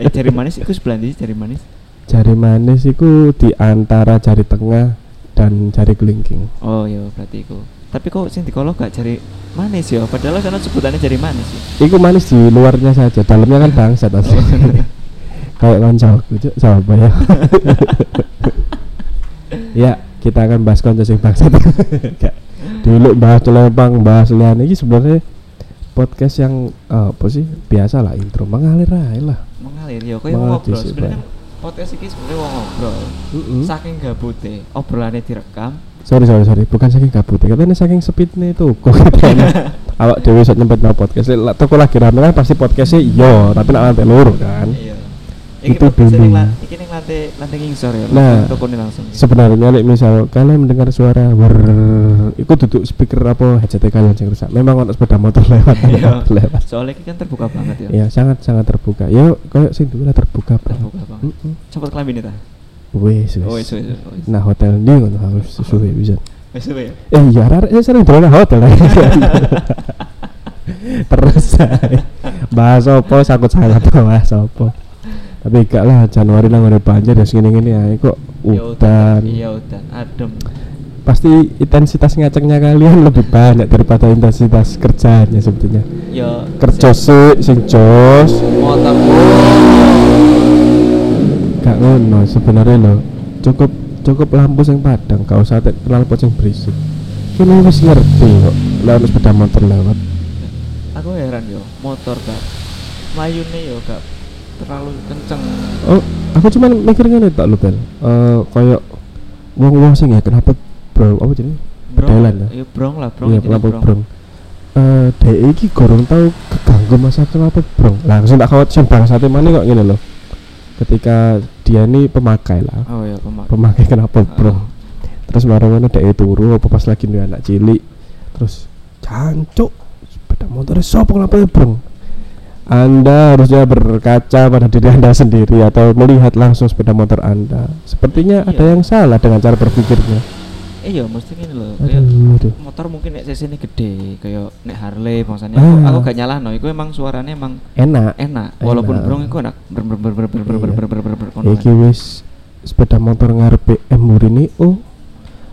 Speaker 1: eh, jari manis iku sebelah ndi jari manis?
Speaker 2: Jari manis iku di antara jari tengah dan jari kelingking.
Speaker 1: Oh iya berarti iku. Tapi kok sing dikoloh gak jari manis ya? Padahal sana sebutannya jari manis ya.
Speaker 2: Iku manis di luarnya saja, dalamnya kan bangsat asli. Kayak koncoku, Cuk, siapa ya? ya, kita akan bahas konco sing bangsat. Dulu bahas celempang, bahas liane iki sebenarnya podcast yang eh, apa sih? Biasa lah intro mengalir aja lah.
Speaker 1: Mengalir ya,
Speaker 2: Mengalir
Speaker 1: ngobrol. Sebenarnya kan podcast iki sebenarnya wong ngobrol.
Speaker 2: Mm-mm.
Speaker 1: Saking gabute, obrolannya direkam.
Speaker 2: sorry sorry sorry bukan saking kabut katanya saking speednya itu kok katanya awak dewi saat nyempet no podcast lah toko lagi rame kan pasti podcastnya iya tapi nak lantai lur kan
Speaker 1: Iya. Iki
Speaker 2: Itu dulu.
Speaker 1: iki ning lantai lantai ngisor ya.
Speaker 2: Nah.
Speaker 1: langsung.
Speaker 2: sebenarnya like, misal kalian mendengar suara wer itu duduk speaker apa headset kalian yang rusak memang ada sepeda motor lewat
Speaker 1: Iya.
Speaker 2: lewat
Speaker 1: Soalnya iki kan terbuka banget ya.
Speaker 2: ya sangat sangat terbuka ya kayak sing dulu lah terbuka banget
Speaker 1: Terbuka banget.
Speaker 2: Mm-mm.
Speaker 1: Cepet kelambi nih ta.
Speaker 2: wes
Speaker 1: Oh,
Speaker 2: wes nah hotel ini kan harus sesuai bisa
Speaker 1: Wis suwe ya.
Speaker 2: eh iya arek sering nang hotel terus bahas apa sakut sangat bahas apa tapi gak lah Januari nang ngene banjir ya segini gini ya kok
Speaker 1: Ya
Speaker 2: udan
Speaker 1: Iya udan, adem.
Speaker 2: pasti intensitas ngacengnya kalian lebih banyak daripada intensitas kerjanya sebetulnya.
Speaker 1: Ya
Speaker 2: kerja sih sing jos. Gak ngono sebenarnya lo cukup cukup lampu sing padang gak usah kenal pot sing berisik. Kini wis ngerti kok lewat sepeda motor lewat.
Speaker 1: Aku heran yo, motor gak mayune yo gak terlalu kenceng.
Speaker 2: oh aku cuman mikir ngene tak lo bel Eh kayak wong wong sing ya kenapa bro apa jadi Pedelan ya?
Speaker 1: Iya brong lah, brong.
Speaker 2: iya kenapa brong eh dek iki gorong tau keganggu masa kenapa brong lah sing tak khawatir sing bangsate mana kok ngene loh ketika dia ini pemakai lah
Speaker 1: Oh iya, pemak.
Speaker 2: pemakai kenapa
Speaker 1: Ah.
Speaker 2: bro terus marah mana dek turu apa pas lagi nih anak cilik terus cancuk sepeda motornya sopo kenapa ya bro anda harusnya berkaca pada diri anda sendiri atau melihat langsung sepeda motor anda sepertinya ada
Speaker 1: Iya.
Speaker 2: yang salah dengan cara berpikirnya
Speaker 1: Iya, mesti gini loh.
Speaker 2: Aduh, aduh.
Speaker 1: motor mungkin nek cc ini gede kayak nek Harley bangsanya
Speaker 2: Ah.
Speaker 1: aku, aku gak nyalah no itu emang suaranya emang
Speaker 2: enak
Speaker 1: enak walaupun brong itu enak ber ber ber ber ber ber ber
Speaker 2: Iya.
Speaker 1: ber ber ber
Speaker 2: iki wis sepeda motor ngarepe M Murini oh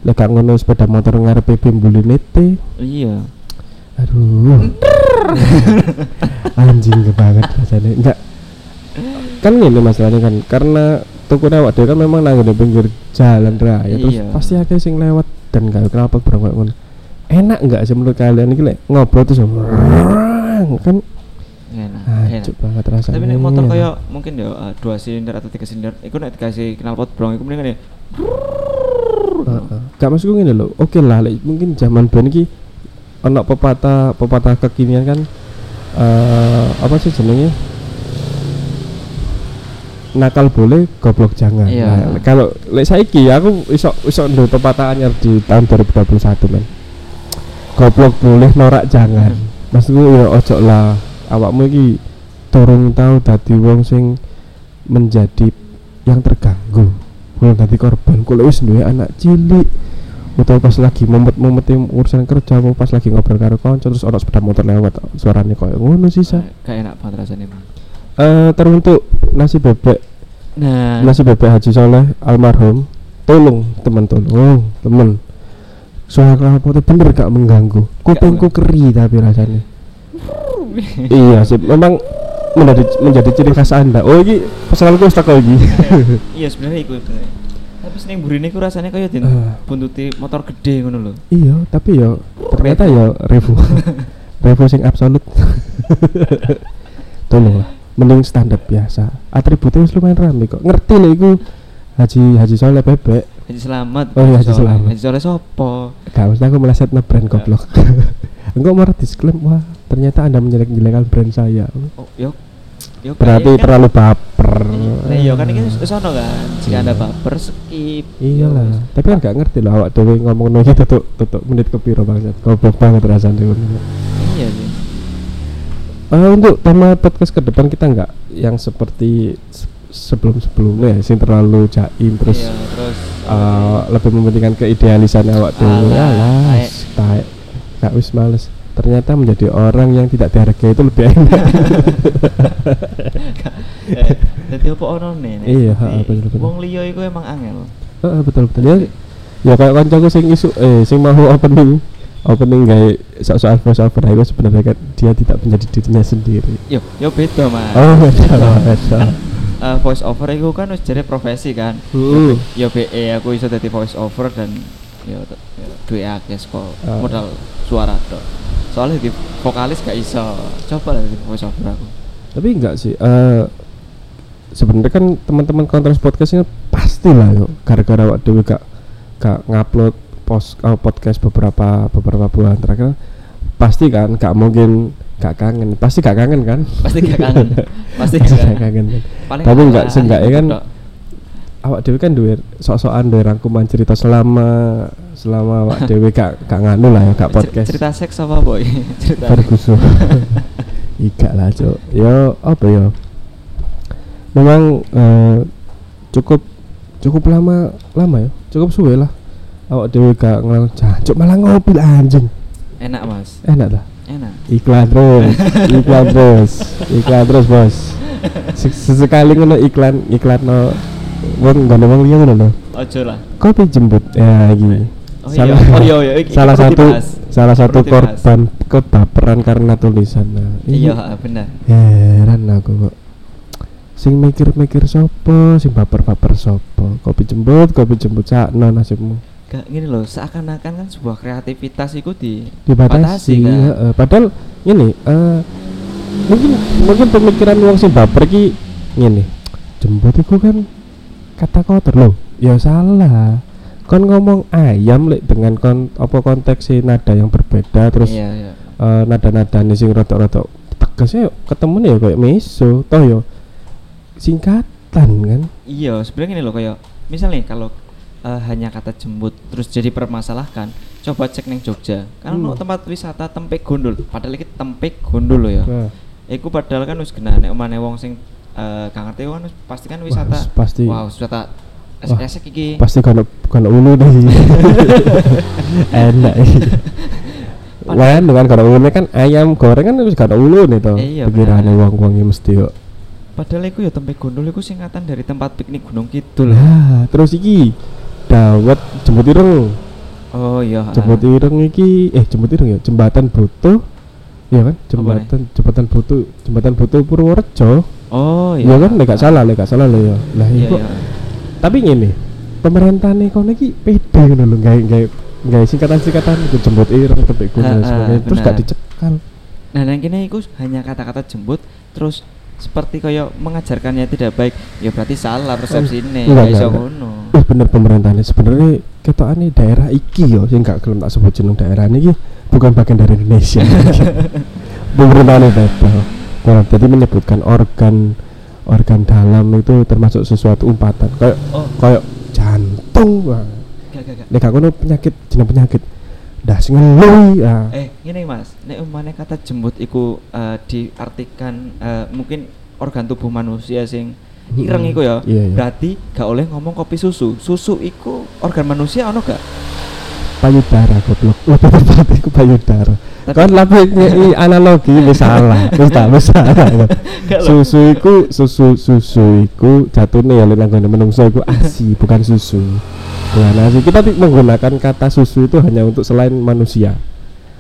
Speaker 2: lek gak ngono sepeda motor ngarepe T
Speaker 1: kan. iya
Speaker 2: aduh anjing banget rasanya enggak kan gini masalahnya kan karena tuku awak dhewe kan memang nang di pinggir jalan raya terus
Speaker 1: Iya.
Speaker 2: pasti akeh sing lewat dan gak kenapa kayak ngono enak enggak sih menurut kalian iki lek ngobrol terus kan
Speaker 1: enak enak
Speaker 2: banget rasanya
Speaker 1: tapi nek motor kayak mungkin ya uh, dua silinder atau tiga silinder itu nek dikasih knalpot brong itu mendingan ya
Speaker 2: Heeh. Gak maksudku ngene lho. Oke lah lek mungkin zaman ben iki ana pepatah pepatah kekinian kan eh apa sih jenenge? Nakal boleh, goblok jangan.
Speaker 1: Iya.
Speaker 2: Nah, kalau lek saiki aku iso iso nduk pepatah anyar di tahun 2021 men. Goblok boleh, norak jangan. Maksudku ya ojo lah awakmu iki turun tau dadi wong sing menjadi yang terganggu belum dadi korban kalau wis duwe anak cilik atau pas lagi momet-momet urusan kerja mau pas lagi ngobrol karo kanca terus orang sepeda motor lewat suaranya koyo ngono sih sa
Speaker 1: gak enak banget rasanya
Speaker 2: eh teruntuk nasi bebek.
Speaker 1: Nah.
Speaker 2: Nasi bebek Haji Soleh almarhum. Tolong teman tolong teman. Suara knalpotnya bener gak mengganggu? Kupingku keri tapi rasanya. Iya sih memang menjadi menjadi ciri khas anda. Oh ini pesananku teko iki.
Speaker 1: Iya sebenarnya itu sebenarnya tapi seneng burine ku rasanya kayak din
Speaker 2: Eh.
Speaker 1: buntuti motor gede ngono lho.
Speaker 2: Iya tapi ya ternyata ya revo. Revo sing absolut. Tolong lah mending standar biasa. Atributnya wis lumayan rame kok. Ngerti lho iku Haji Haji Soleh bebek.
Speaker 1: Haji Selamat.
Speaker 2: Oh iya, Haji. Selamat.
Speaker 1: Haji Soleh sopo?
Speaker 2: Gak usah aku meleset brand goblok. Enggak marah disklaim wah ternyata anda menjelek-jelekan brand saya.
Speaker 1: Oh yo yo
Speaker 2: berarti
Speaker 1: kayak kan-
Speaker 2: terlalu baper.
Speaker 1: Nah, iya kan ini sono kan. Jika anda baper skip.
Speaker 2: iyalah.
Speaker 1: Yo,
Speaker 2: tapi kan gak ngerti lah awak dhewe ngomong no gitu tuh tutup menit kepiro bangsat goblok banget rasanya.
Speaker 1: Iya sih.
Speaker 2: Eh, untuk tema podcast ke depan kita nggak yang seperti sebelum sebelumnya sing terlalu jaim terus
Speaker 1: iya, terus.
Speaker 2: eh, lebih mementingkan keidealisan awak tuh
Speaker 1: Alah,
Speaker 2: ya
Speaker 1: ae.
Speaker 2: taek. Gak wis males ternyata menjadi orang yang tidak dihargai itu lebih enak
Speaker 1: eh, Dadi apa ono nih?
Speaker 2: Iya, ha, bener-bener.
Speaker 1: Wong liya iku emang angel.
Speaker 2: Heeh, betul betul ya ya kayak kancaku sing isu eh sing mau opening opening gawe soal voice over itu sebenarnya kan dia tidak menjadi dirinya sendiri
Speaker 1: Yo, yo beda, Mas.
Speaker 2: oh beda beda
Speaker 1: Eh, voice over itu kan wis jadi profesi kan.
Speaker 2: Hmm.
Speaker 1: Yo BE aku iso dadi voice over dan yo t- yo duwe akeh
Speaker 2: Ah.
Speaker 1: modal suara tok. Soalnya di vokalis gak iso. Coba lah dadi voice over aku.
Speaker 2: tapi enggak sih eh sebenarnya kan teman-teman podcast ini pasti lah yuk gara-gara waktu dewe gak gak ngupload post eh, podcast beberapa beberapa bulan terakhir. Pasti kan gak mungkin gak kangen. Pasti gak kangen kan?
Speaker 1: Pasti gak kangen. Pasti gak
Speaker 2: gak kangen. kan
Speaker 1: Paling
Speaker 2: Tapi enggak, seenggaknya kan awak dewe kan duwe sok-sokan duwe rangkuman cerita selama selama awak dewe gak gak nganu lah ya gak podcast.
Speaker 1: Cerita seks apa, Boy? cerita.
Speaker 2: Ferguson. Iga lah cok Yo apa ya? Memang eh, cukup cukup lama lama ya? Cukup suwe lah. Awak dhewe gak ngelakuin jancuk malah ngopi lah, anjing.
Speaker 1: Enak mas.
Speaker 2: Enak ta
Speaker 1: enak.
Speaker 2: Iklan terus iklan terus iklan terus bos. Se- sesekali ngono iklan iklan no wong gak wong liya ngono lho.
Speaker 1: Ojo lah.
Speaker 2: Kopi jemput ya gini
Speaker 1: oh
Speaker 2: salah
Speaker 1: iya. Oh iya iya. iki
Speaker 2: salah satu
Speaker 1: dibahas.
Speaker 2: salah satu
Speaker 1: Perlu dibahas.
Speaker 2: korban kebaperan karena tulisan. Nah, ini
Speaker 1: iya ah, benar.
Speaker 2: heran aku kok. Sing mikir-mikir sopo sing baper-baper sopo kopi jemput kopi jemput sakno nasibmu.
Speaker 1: Gak gini loh seakan-akan kan sebuah kreativitas itu di
Speaker 2: dibatasi
Speaker 1: kan?
Speaker 2: heeh. padahal ini eh mungkin mungkin pemikiran wong sing baper ki ngene. Jemput iku kan kata kotor. Loh ya salah kon ngomong ayam lek dengan kon apa konteks nada yang berbeda terus
Speaker 1: iya iya.
Speaker 2: eh, nada-nada nih sing rotok-rotok tegasnya ketemu nih ya kayak meso toh yo singkatan kan?
Speaker 1: Iya sebenarnya gini loh kayak misalnya kalau eh, hanya kata jemput terus jadi permasalahkan coba cek neng Jogja. Kan
Speaker 2: Hmm.
Speaker 1: tempat wisata Tempek Gondol padahal iki Tempek Gondol loh ya.
Speaker 2: Nah,
Speaker 1: Iku padahal kan wis kena nek omane wong sing eh gak ngerti kan pasti kan wisata
Speaker 2: wah, pasti
Speaker 1: wow wisata
Speaker 2: Wah,
Speaker 1: esek iki.
Speaker 2: pasti kalau kalau ulu deh. Enak. Wan dengan kalau ulu kan ayam goreng kan harus kalau ulu nih toh.
Speaker 1: Iya,
Speaker 2: pikirannya
Speaker 1: benar.
Speaker 2: uang uangnya mesti yo.
Speaker 1: Padahal iku ya Tempek Gondol iku singkatan dari tempat piknik Gunung Kidul.
Speaker 2: Lah terus iki dawet jemput ireng.
Speaker 1: Oh iya ah.
Speaker 2: jemput ireng iki eh jemput ireng ya jembatan butuh Iya kan? Jembatan jembatan butuh jembatan butuh Purworejo.
Speaker 1: Oh
Speaker 2: Iya.
Speaker 1: Iya
Speaker 2: kan? Lek gak salah lek gak salah lho ya. Lah
Speaker 1: iya iya
Speaker 2: tapi ngene pemerintah nih kono iki pede ngono lho gawe gawe gawe singkatan-singkatan iku jemput ireng tepik kuno
Speaker 1: Ha,
Speaker 2: dan
Speaker 1: ha,
Speaker 2: sebagainya terus gak dicekal.
Speaker 1: Nah yang kini iku hanya kata-kata jembut terus seperti kayak mengajarkannya tidak baik ya berarti salah persepsi ini
Speaker 2: enggak, enggak, enggak.
Speaker 1: ngono.
Speaker 2: Wih bener pemerintahnya sebenarnya ketokane daerah iki yo sing gak gelem tak sebut jeneng daerah iki bukan bagian dari Indonesia. Pemerintahnya bebel Nah, jadi menyebutkan organ organ dalam itu termasuk sesuatu umpatan. Kayak
Speaker 1: oh.
Speaker 2: kayak jantung. Wah. Nek gak ngono penyakit jeneng penyakit. Dah sing ngeluh ya.
Speaker 1: Eh gini mas. Nek umpamane kata jembut iku eh, diartikan eh, mungkin organ tubuh manusia sing ireng iku ya.
Speaker 2: Iya, iya.
Speaker 1: berarti gak oleh ngomong kopi susu. Susu iku organ manusia ono gak?
Speaker 2: Payudara goblok. Lebih tepat iku payudara kan lebih ngei analogi wis salah. Wis tak wis salah
Speaker 1: Gak lho.
Speaker 2: susu iku susu susu iku jatuhnya ya nang gone menungso iku asi bukan susu. Bukan asi. Kita menggunakan kata susu itu hanya untuk selain manusia.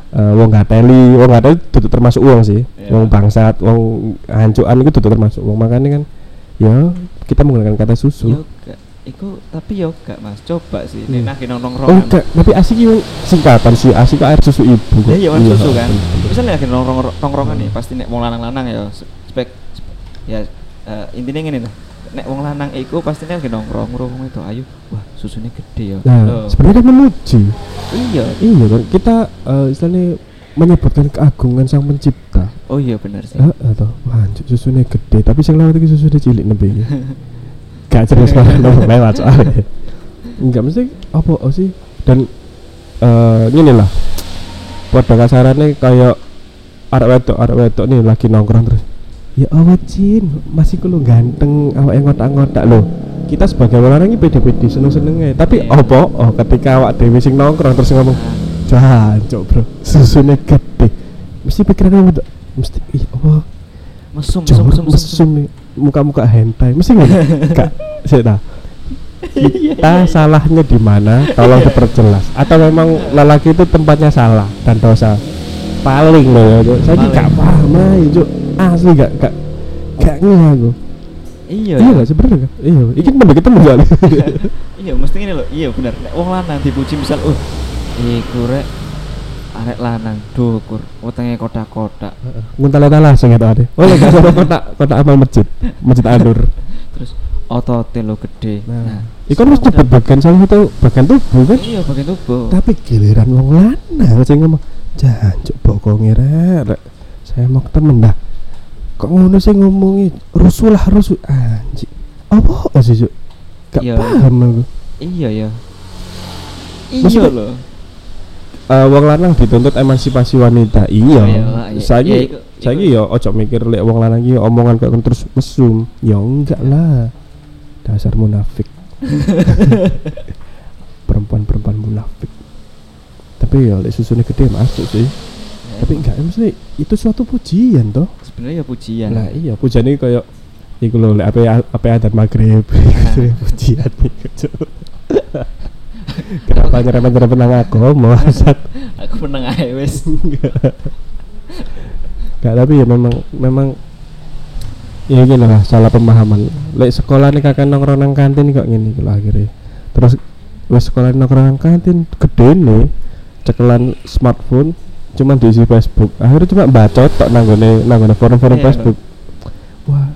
Speaker 2: Eh, wong gateli wong gateli tutup termasuk uang sih.
Speaker 1: Iya.
Speaker 2: wong bangsat wong hancuan itu tutup termasuk uang makanya kan ya kita menggunakan kata susu
Speaker 1: iku tapi yo gak mas coba sih
Speaker 2: Hmm.
Speaker 1: nek nang nongkrong
Speaker 2: Oh enggak, tapi asik itu singkatan sih, asik itu air susu ibu kok.
Speaker 1: Ya iya kan susu kan. Misalnya lagi nongkrong nongkrongan nih, pasti nek wong lanang-lanang ya spek ya eh, intinya gini lah. Nek wong lanang iku pasti lagi nongkrong nongkrong itu ayo wah susunya gede ya.
Speaker 2: Nah, sebenarnya kan memuji.
Speaker 1: iya.
Speaker 2: Iya kan, kita eh, istilahnya menyebutkan keagungan sang pencipta.
Speaker 1: Oh iya benar sih.
Speaker 2: Heeh toh. Wah, susunya gede, tapi sing lewat iki susunya cilik iki. Gak jelas banget lewat soalnya. Enggak mesti apa oh sih? Dan eh ini lah. Pada kasarannya kayak arek wedok arek wedok nih lagi nongkrong terus. Ya Allah Cin. Masih kulo ganteng awak yang ngotak-ngotak loh kita sebagai orang ini pede-pede seneng-seneng tapi apa? Oh ketika awak dewi sing nongkrong terus ngomong jancok bro. Susunya gede. Mesti pikiran kamu tuh mesti ih Allah
Speaker 1: Mesum mesum mesum mesum.
Speaker 2: Muka-muka hentai. Mesti nggak? Kak saya tahu kita salahnya di mana? Tolong diperjelas. Atau memang lelaki itu tempatnya salah dan dosa? Paling loh ya saya gak paham aja Cuk. asli gak gak gak ngeh aku.
Speaker 1: Iya.
Speaker 2: iya
Speaker 1: ya.
Speaker 2: gak sebenarnya kan iya ini kan ketemu soalnya.
Speaker 1: Iya mesti ini loh. Iya benar. Wong lanang dipuji misal uh iku rek arek lanang. Dukur wetenge kotak-kotak.
Speaker 2: Nguntal-ntal sing ada oh lagi sama kotak kotak amal masjid. Masjid anur
Speaker 1: terus otote lo gede.
Speaker 2: nah itu kan harus nyebut bagian salah satu bagian tubuh kan?
Speaker 1: Iya bagian tubuh.
Speaker 2: tapi giliran wong lanang sing ngomong jancuk bokonge rek saya mau temen dah. Kok ngono sih ngomongi? Rusuh lah rusuh anjing. Apa sih Cuk? gak
Speaker 1: Iya.
Speaker 2: paham aku.
Speaker 1: Iya ya. Iya loh.
Speaker 2: Eh, wong lanang dituntut emansipasi wanita. Iya.
Speaker 1: Iya, iya.
Speaker 2: saiki
Speaker 1: Iya, iku-
Speaker 2: saiki ya ojo mikir lek wong lanang iki omongan kok terus mesum. Ya enggak lah. Dasar munafik. Perempuan-perempuan munafik. Tapi ya lek susune gede masuk sih.
Speaker 1: Ya,
Speaker 2: tapi enggak maksudnya itu suatu pujian toh.
Speaker 1: Sebenarnya ya pujian.
Speaker 2: Lah iya pujian ini kayak iku lho lek apa apa adat maghrib. Pujian iku. kenapa nyerempet nyerempet nang aku mau asat
Speaker 1: aku meneng ae wis
Speaker 2: Enggak tapi ya memang memang ya gini lah salah pemahaman. Lek sekolah nih kakak nongkrong nang kantin kok gini kalau akhirnya. Terus wes sekolah nongkrong nang kantin gede nih cekelan smartphone cuma diisi Facebook. Akhirnya cuma baca tok nanggone nanggone forum-forum
Speaker 1: Iya.
Speaker 2: Facebook. Wah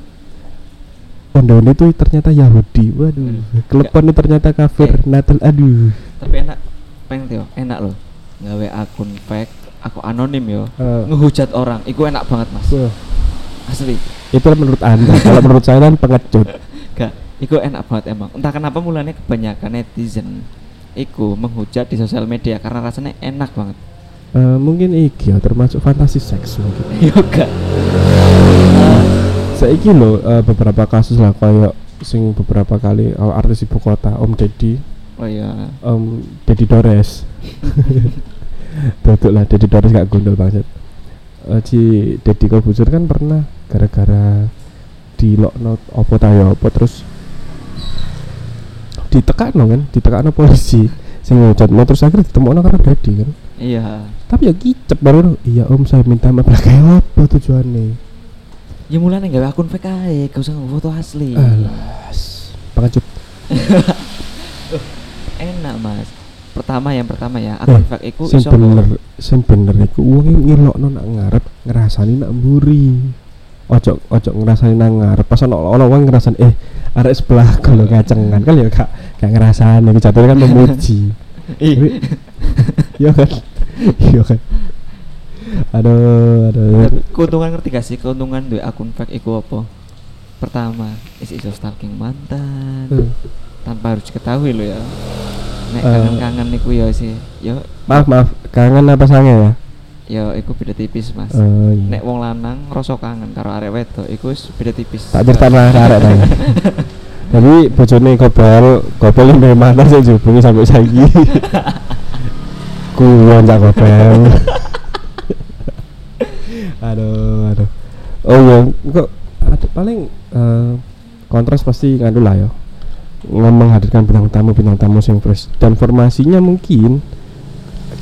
Speaker 2: Pondok itu ternyata Yahudi, waduh.
Speaker 1: Hmm.
Speaker 2: Klepon ini ternyata kafir,
Speaker 1: Eh.
Speaker 2: Natal, aduh.
Speaker 1: tapi enak pengen Tio enak loh gawe akun fake aku anonim yo
Speaker 2: Eh,
Speaker 1: ngehujat orang iku enak banget mas
Speaker 2: wah,
Speaker 1: asli
Speaker 2: itu menurut anda, kalau menurut saya kan pengecut.
Speaker 1: gak iku enak banget emang entah kenapa mulanya kebanyakan netizen iku menghujat di sosial media karena rasanya enak banget
Speaker 2: Eh, mungkin iki ya termasuk fantasi seks mungkin.
Speaker 1: yoga
Speaker 2: Saiki lo eh, beberapa kasus lah kayak sing beberapa kali eh, artis ibu kota Om Deddy,
Speaker 1: oh iya
Speaker 2: Om Deddy Dores. Betul lah Deddy Dores gak gondol banget. Eh, si Deddy Corbuzier kan pernah gara-gara di lockdown opo tayo opo terus ditekan kan, ditekan polisi sing ngujat mau terus akhirnya ditemokno karo Deddy kan.
Speaker 1: iya
Speaker 2: Tapi ya kicep baru iya Om saya minta maaf lah kayak apa tujuannya?
Speaker 1: Ya mulanya gawe akun fake aja gak usah ngefoto asli.
Speaker 2: Alas, pengecut.
Speaker 1: enak mas. Pertama yang pertama ya akun
Speaker 2: Eh,
Speaker 1: fake iku
Speaker 2: sing
Speaker 1: iso
Speaker 2: bener sing bener iku wong ngelokno nak ngarep ngrasani nak mburi. Ojo ojo ngrasani nang ngarep pas ono ono wong ngrasani eh arek sebelah kalau ngacengan kan ya gak gak ngrasani jatuhnya kan memuji. Tapi- iya kan? Iya kan aduh aduh.
Speaker 1: Keuntungan ngerti gak sih? Keuntungan duwe akun fake iku apa? Pertama is iso stalking mantan.
Speaker 2: Hmm.
Speaker 1: tanpa harus diketahui lo ya. Nek
Speaker 2: Eh.
Speaker 1: kangen-kangen iku ya sih. Yo.
Speaker 2: Maaf maaf. Kangen apa sange ya?
Speaker 1: Yo iku beda tipis mas.
Speaker 2: Oh iya.
Speaker 1: Nek wong lanang rasa kangen karo arek wedok iku wis beda tipis.
Speaker 2: Tak ceritain lah arek ta tapi bojone kobel kobel ini mana sih dihubungi sampai saiki. Kuyon cak kobel aduh aduh. Oh iya. Kok ada paling eh, kontras pasti ngadu lah ya. Ngomong hadirkan bintang tamu bintang tamu sing fresh. Dan formasinya mungkin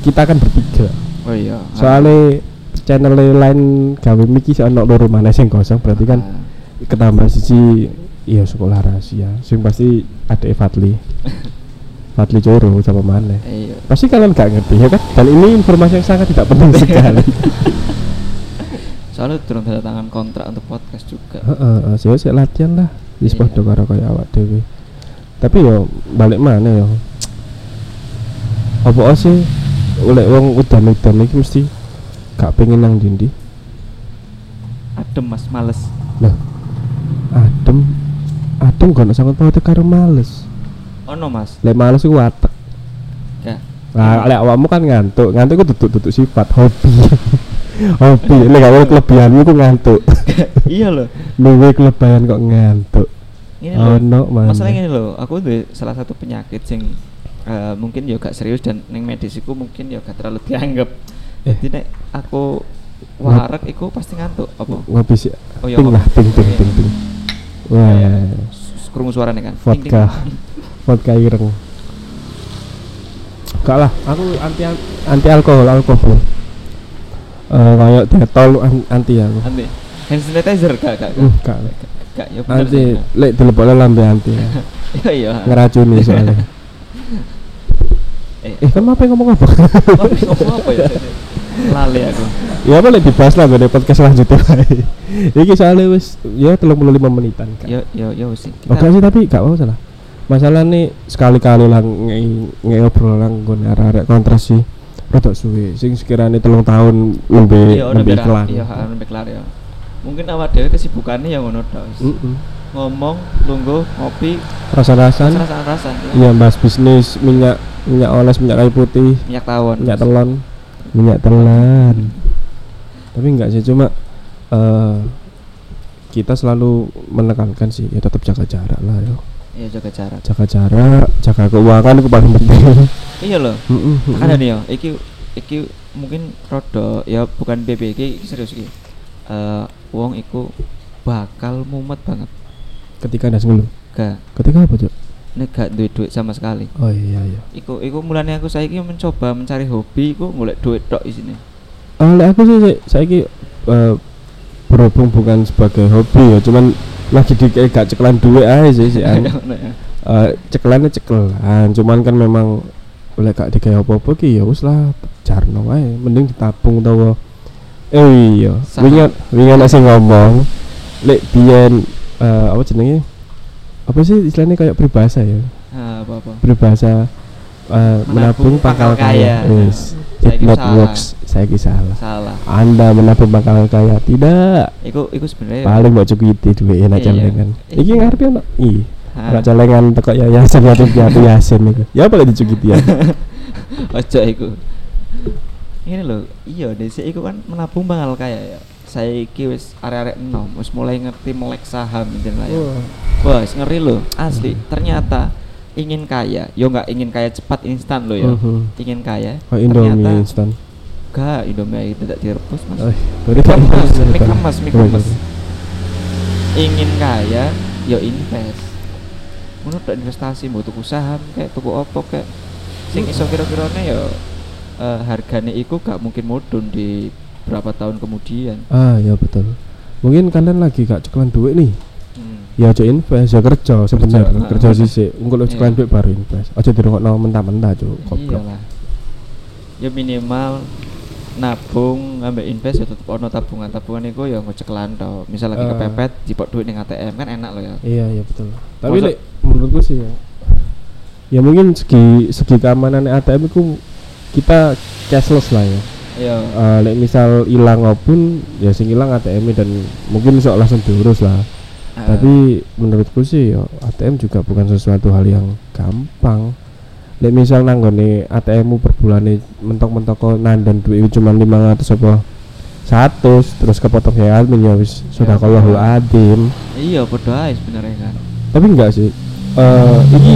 Speaker 2: kita akan bertiga.
Speaker 1: Oh iya.
Speaker 2: Soalnya channel lain gawe miki ono loro mana sing kosong berarti kan
Speaker 1: Ah.
Speaker 2: ketambah siji iya sekolah rahasia. Sing pasti ada Fatli Fatli Coro sama mana
Speaker 1: iya.
Speaker 2: Pasti kalian gak ngerti ya kan? Dan ini informasi yang sangat tidak penting sekali
Speaker 1: soalnya turun tanda tangan kontrak untuk podcast juga.
Speaker 2: Heeh heeh, saya saya latihan lah. Di
Speaker 1: Iya.
Speaker 2: podo karo kaya awak dewe tapi yo balik mana yo. Apa sih? Oleh wong udan udan iki mesti gak pengen nang dindi
Speaker 1: adem mas. Males.
Speaker 2: Lah adem. Adem gak sangat pautnya karo males.
Speaker 1: Ono mas.
Speaker 2: Lek males iku watek. Nah, lek awakmu kan ngantuk. Ngantuk iku duduk-duduk sifat hobi. hobi. Lek gak ono kelebihanmu iku ngantuk.
Speaker 1: iya loh
Speaker 2: Luwe kelebihan kok ngantuk.
Speaker 1: ini
Speaker 2: Ono mana?
Speaker 1: masalahnya ini loh aku tuh salah satu penyakit sing eh, mungkin ya gak serius dan neng medisiku mungkin ya gak terlalu dianggap
Speaker 2: Eh.
Speaker 1: jadi nek aku warak iku pasti ngantuk apa
Speaker 2: ngopi sih.
Speaker 1: Oh, iya,
Speaker 2: Ting lah, ting ting
Speaker 1: Iya.
Speaker 2: ting ting. Wah,
Speaker 1: Iya, krungu suaranya kan Ting, ting.
Speaker 2: vodka. vodka ireng. Gak lah, aku anti anti alkohol, alkohol. Eh kayak detol an- anti aku.
Speaker 1: anti hand sanitizer gak gak
Speaker 2: Uh,
Speaker 1: gak
Speaker 2: gak.
Speaker 1: gak ya bener
Speaker 2: Anti lek dilebokno lambe anti. ya.
Speaker 1: Gak. iya iya
Speaker 2: Ngeracuni soalnya.
Speaker 1: eh
Speaker 2: Eh, kamu apa yang ngomong apa?
Speaker 1: ngomong apa ya lali aku
Speaker 2: ya boleh dibahas lah gue podcast selanjutnya. Iki soalnya wis ya 35 menitan kan.
Speaker 1: yo yo yo sih
Speaker 2: Oke sih tapi gak mau salah. Masalah nih sekali-kali lah ngei obrolan gue arek kontras sih. Rodok suwe sing sekiranya telung tahun lebih
Speaker 1: iya
Speaker 2: lebih iklan.
Speaker 1: iya lebih kelar ya mungkin awak dewe kesibukannya yang ngono tok wis.
Speaker 2: Mm-mm.
Speaker 1: ngomong lungguh ngopi
Speaker 2: Rasa-rasan.
Speaker 1: rasa-rasan
Speaker 2: Iya bahas bisnis minyak minyak oles minyak kayu putih
Speaker 1: minyak tawon
Speaker 2: minyak telon minyak telan tapi enggak sih cuma eh kita selalu menekankan sih ya tetap jaga jarak lah ya
Speaker 1: iya jaga jarak
Speaker 2: jaga jarak jaga keuangan itu paling penting
Speaker 1: iya loh. Ada nih ya iki iki mungkin rodo ya bukan BB iki iki serius iki. Eh wong iku bakal mumet banget.
Speaker 2: Ketika ada ngeluh
Speaker 1: gak
Speaker 2: ketika apa cok
Speaker 1: nek gak duit duit sama sekali.
Speaker 2: Oh iya iya.
Speaker 1: Iku iku mulane aku saiki mencoba mencari hobi iku golek duit tok isine
Speaker 2: oleh aku sih saya saiki eh, berhubung bukan sebagai hobi ya cuman lagi di kayak gak cekelan duit aja sih sih an.
Speaker 1: Ngono ya.
Speaker 2: Eh, cekelannya cekelan cuman kan memang oleh gak digawe apa-apa ki ya wis lah jarno ae mending ditabung utawa eh iya. Wingi wingi ana sing ngomong. Lek biyen eh, apa jenenge? Apa sih istilahnya kayak peribahasa ya?
Speaker 1: Apa apa
Speaker 2: peribahasa eh, menabung pangkal kaya. wis it
Speaker 1: Saiki
Speaker 2: not
Speaker 1: salah.
Speaker 2: works. Saya salah.
Speaker 1: Salah.
Speaker 2: Anda menabung pangkal kaya. Tidak.
Speaker 1: Iku iku sebenarnya
Speaker 2: paling mau cukup itu duit enak
Speaker 1: Iya.
Speaker 2: celengan
Speaker 1: Iya.
Speaker 2: iki ngarepe ono iya Enak celengan teko yayasan ya piatu yasin iku ya apa lagi ya
Speaker 1: ojo iku. Ini loh iya desi iku kan menabung bakal kaya ya saiki wis arek-arek enom wis mulai ngerti melek saham intinya lah ya. Wah. Wis ngeri loh asli.
Speaker 2: Hmm.
Speaker 1: ternyata ingin kaya yo nggak ingin kaya cepat instan loh ya.
Speaker 2: Mhm.
Speaker 1: ingin kaya
Speaker 2: Oh, Indomie
Speaker 1: ternyata
Speaker 2: instan.
Speaker 1: gak Indomie itu tidak direbus mas.
Speaker 2: Oh, baru
Speaker 1: Mie
Speaker 2: tahu.
Speaker 1: ingin kaya yo invest menurut investasi mau tuku saham kayak tuku opo kayak sing iso kira-kiranya yo eh, harganya iku gak mungkin mudun di berapa tahun kemudian
Speaker 2: Ah, ya betul. Mungkin kalian lagi gak cekelan duit nih.
Speaker 1: Hmm.
Speaker 2: Ya aja invest, ya kerja sebenarnya,
Speaker 1: Kerja, ah.
Speaker 2: Engko lek cekelan
Speaker 1: Iya.
Speaker 2: duit baru invest. Aja dirungokno mentah-mentah, Cuk. Goblok.
Speaker 1: ya minimal nabung ngambil invest ya tetep ono tabungan tabungan itu ya ngecekelan toh misal lagi
Speaker 2: Eh.
Speaker 1: kepepet jipok duit ning ATM kan enak loh ya
Speaker 2: Iya, iya betul. Tapi lek menurutku sih ya. Ya mungkin segi segi keamanan ATM itu kita cashless lah ya.
Speaker 1: iya
Speaker 2: Eh, lek misal hilang apa pun ya sing hilang ATM dan mungkin bisa langsung diurus lah.
Speaker 1: Eh,
Speaker 2: tapi menurutku sih ya ATM juga bukan sesuatu hal yang gampang Lek misal nanggone ATM-mu per bulan mentok-mentok kok nandan duit cuma 500 apa 100 terus kepotong ya admin ya wis sudah
Speaker 1: Ya,
Speaker 2: kalau
Speaker 1: Pak.
Speaker 2: adim.
Speaker 1: Iya berdoa sebenarnya kan.
Speaker 2: Tapi enggak sih. Eh iki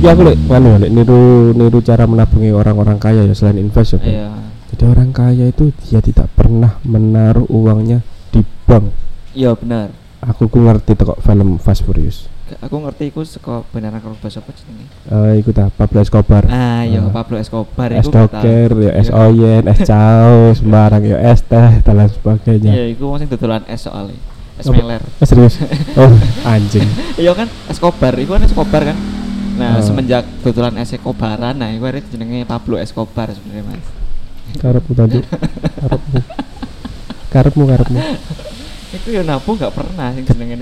Speaker 2: iki aku lek nganu ya, lek niru niru cara menabungi orang-orang kaya ya selain invest ya
Speaker 1: iya.
Speaker 2: Jadi orang kaya itu dia tidak pernah menaruh uangnya di bank.
Speaker 1: Iya benar.
Speaker 2: Aku ku ngerti teko film Fast Furious
Speaker 1: aku ngerti iku saka beneran kalau bahasa apa jenenge
Speaker 2: Eh, iku ta Pablo Escobar.
Speaker 1: ah iya
Speaker 2: Ah.
Speaker 1: Pablo Escobar
Speaker 2: es
Speaker 1: iku tahu.
Speaker 2: doker, ya es
Speaker 1: Iya.
Speaker 2: oyen, es cao, sembarang ya es teh dan lain sebagainya.
Speaker 1: iya iku wong sing dodolan es soalnya es
Speaker 2: Apa?
Speaker 1: meler
Speaker 2: Eh, serius? Oh, anjing.
Speaker 1: iya kan Escobar iku kan Escobar kan nah
Speaker 2: Ah.
Speaker 1: semenjak dodolan es Escobaran nah iku arep jenenge Pablo Escobar sebenarnya mas
Speaker 2: Karepmu tajuk. Karepmu. Karepmu karepmu.
Speaker 1: itu ya nabung gak pernah sing jenenge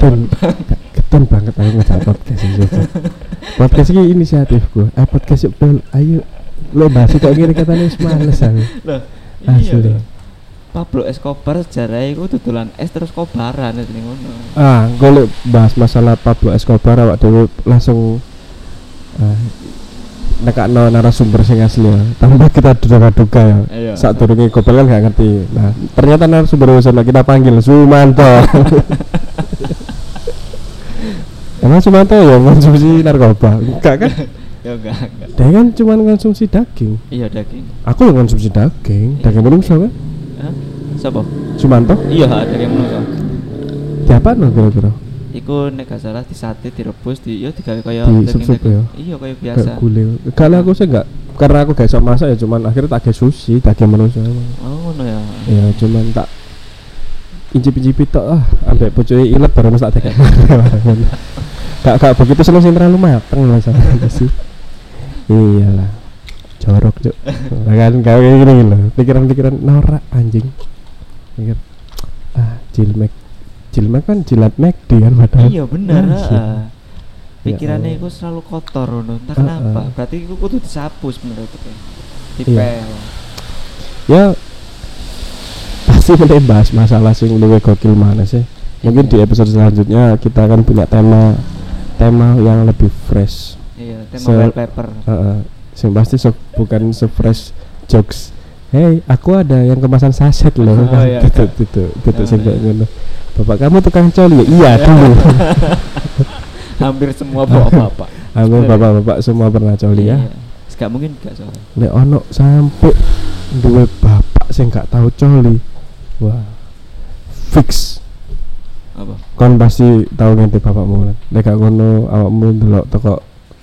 Speaker 2: keton banget aku ngejak podcast ini. Podcast ini inisiatifku. Eh podcast yuk Bel, ayo lo bahas kok ngene katanya wis males aku.
Speaker 1: Loh,
Speaker 2: Asli.
Speaker 1: iya Pablo Escobar sejarah iku dodolan es terus kobaran jenenge ngono
Speaker 2: Ah, golek bahas masalah Pablo Escobar awak dhewe langsung ah, nekakno narasumber sing asli ya. Tanpa kita duga-duga ya.
Speaker 1: Iya.
Speaker 2: Saat turunnya gobel kan gak ngerti. Nah, ternyata narasumber sana kita panggil Sumanto. Emang Sumanto ya konsumsi narkoba? Enggak kan?
Speaker 1: ya enggak enggak
Speaker 2: Dia kan cuma konsumsi daging.
Speaker 1: iya daging
Speaker 2: Aku yang konsumsi daging, daging menungso kan?
Speaker 1: Hah? Siapa?
Speaker 2: Sumanto?
Speaker 1: Iya, daging menungso.
Speaker 2: Diapa no kira-kira?
Speaker 1: Iku nek gak salah disate direbus di yo digawe kaya
Speaker 2: Di sup-sup
Speaker 1: daging-
Speaker 2: ya?
Speaker 1: Iya kaya biasa.
Speaker 2: Kayak gule. Kalau aku sih enggak karena aku gak iso masak ya cuman akhirnya tak kayak sushi, daging menungso.
Speaker 1: Oh, ngono ya.
Speaker 2: Ya cuman tak incip-incipi tok ah ambek bocoke ilet baru tak tekek. Gak gak begitu seneng sing terlalu mateng lah sama sih. Iyalah. Jorok, Cuk. Lah kan kayak gini loh. Pikiran-pikiran norak anjing. Pikir ah jilmek. Jilmek kan jilat McD kan padahal.
Speaker 1: Iya bener,
Speaker 2: Anjing.
Speaker 1: heeh. Pikirannya
Speaker 2: Allah.
Speaker 1: iku selalu kotor ngono. Entah
Speaker 2: Heeh.
Speaker 1: kenapa. Berarti iku kudu disapu sebenarnya.
Speaker 2: Iya.
Speaker 1: Dipel.
Speaker 2: Ya pasti mulai bahas masalah sing luwe gokil mana sih. Mungkin
Speaker 1: Iya.
Speaker 2: di episode selanjutnya kita akan punya tema tema yang lebih fresh.
Speaker 1: Iya, tema
Speaker 2: Se-
Speaker 1: wallpaper.
Speaker 2: Heeh. Sing pasti so, bukan se-fresh jokes. Hei, aku ada yang kemasan saset loh.
Speaker 1: Oh, iya.
Speaker 2: Tutup, tutup, tutup ngono. Bapak kamu tukang coli ya? Iya dulu.
Speaker 1: hampir semua bapak-bapak
Speaker 2: Hampir bapak-bapak semua pernah coli ya.
Speaker 1: Iya. Gak mungkin gak soalnya
Speaker 2: Lek ono sampai duwe bapak sing gak tahu coli. Wah. Fix.
Speaker 1: Apa
Speaker 2: Kon pasti tahu ngente bapakmu kan. Lek gak ngono awakmu ndelok teko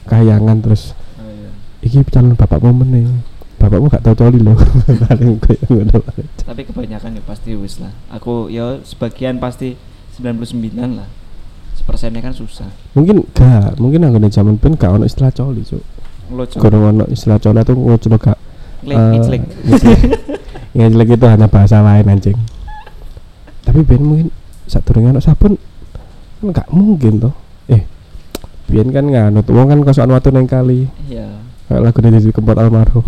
Speaker 2: kayangan terus
Speaker 1: oh, iya.
Speaker 2: iki calon bapakmu meneh. Bapakmu gak tahu coli loh. Paling kayak ngono.
Speaker 1: tapi kebanyakan ya pasti wis lah aku ya sebagian pasti 99 lah sepersennya kan susah
Speaker 2: Mungkin gak, mungkin anggone zaman pun gak ono istilah coli, Cuk. Kurang ono istilah coli itu ngucul gak
Speaker 1: klik
Speaker 2: Eh.
Speaker 1: Ngiclik
Speaker 2: itu hanya bahasa lain anjing. Tapi ben mungkin saat ono sabun kan gak mungkin toh. Eh, biyen kan nganut wong kan kosokan watu neng kali.
Speaker 1: iya
Speaker 2: Kayak lagu dari kempot almarhum.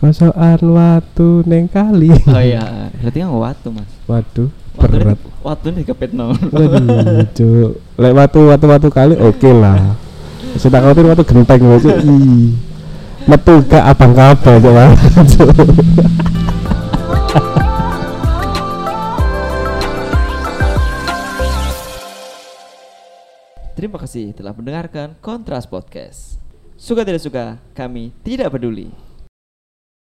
Speaker 2: Kosokan watu neng kali.
Speaker 1: oh iya berarti kan watu mas
Speaker 2: Waduh, berat.
Speaker 1: watu ini dikepet no
Speaker 2: Waduh, cuk. Lek watu watu watu kali oke lah. Saya tak khawatir watu genteng loh, cuk. Metu gak abang kabel. Cuk.
Speaker 1: Terima kasih telah mendengarkan Kontras Podcast. Suka tidak suka, kami tidak peduli.